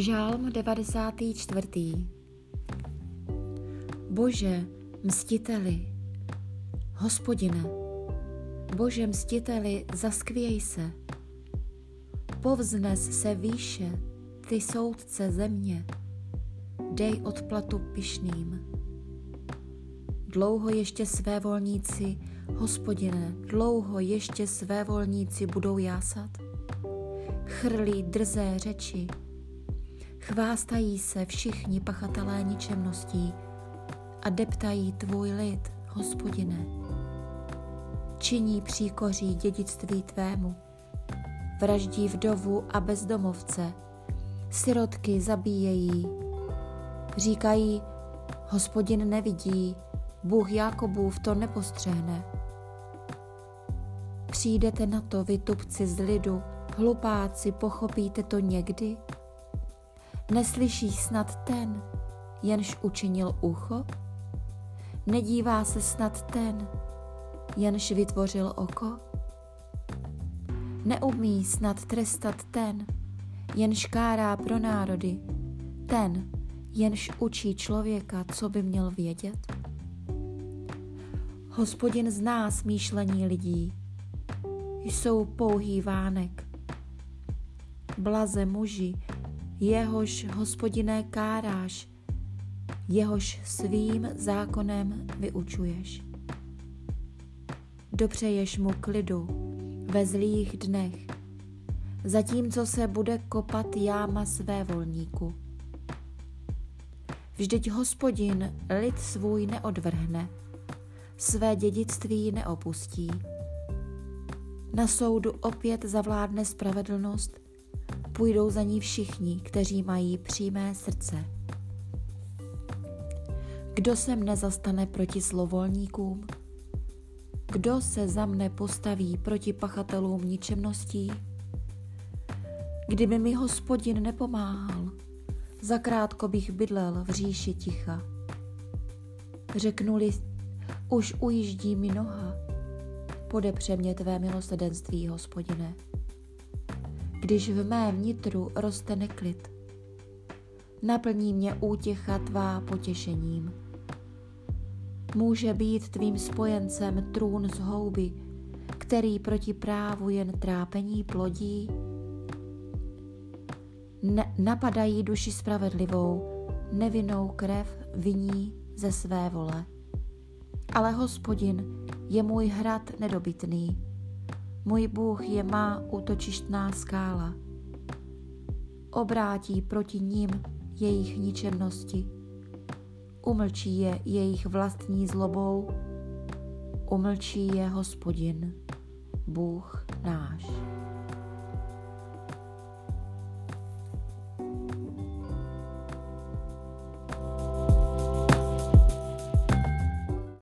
Žálm 94. Bože, mstiteli, hospodine, Bože mstiteli, zaskvěj se. Povznes se výše, ty soudce země, dej odplatu pišným. Dlouho ještě své volníci, hospodine, dlouho ještě své volníci budou jásat? Chrlí drzé řeči, chvástají se všichni pachatelé ničemností a deptají tvůj lid, hospodine. Činí příkoří dědictví tvému, vraždí vdovu a bezdomovce, sirotky zabíjejí. Říkají, hospodin nevidí, Bůh Jakobův to nepostřehne. Přijdete na to, vy tupci z lidu, hlupáci, pochopíte to někdy? Neslyší snad ten, jenž učinil ucho? Nedívá se snad ten, jenž vytvořil oko? Neumí snad trestat ten, jenž kárá pro národy, ten, jenž učí člověka, co by měl vědět? Hospodin zná smýšlení lidí, jsou pouhý vánek. Blaze muži, jehož hospodiné káráš, jehož svým zákonem vyučuješ. Dopřeješ mu klidu ve zlých dnech, zatímco se bude kopat jáma své volníku. Vždyť hospodin lid svůj neodvrhne, své dědictví neopustí. Na soudu opět zavládne spravedlnost, půjdou za ní všichni, kteří mají přímé srdce. Kdo se mne zastane proti slovolníkům? Kdo se za mne postaví proti pachatelům ničemností? Kdyby mi hospodin nepomáhal, zakrátko bych bydlel v říši ticha. Řeknuli, už ujíždí mi noha, podepře mě tvé milosedenství, hospodine. Když v mém nitru roste neklid, naplní mě útěcha tvá potěšením. Může být tvým spojencem trůn z houby, který proti právu jen trápení plodí? Ne- napadají duši spravedlivou, nevinnou krev viní ze své vole. Ale hospodin je můj hrad nedobytný, můj Bůh je má útočištná skála. Obrátí proti ním jejich ničemnosti. Umlčí je jejich vlastní zlobou, umlčí je hospodin, Bůh náš.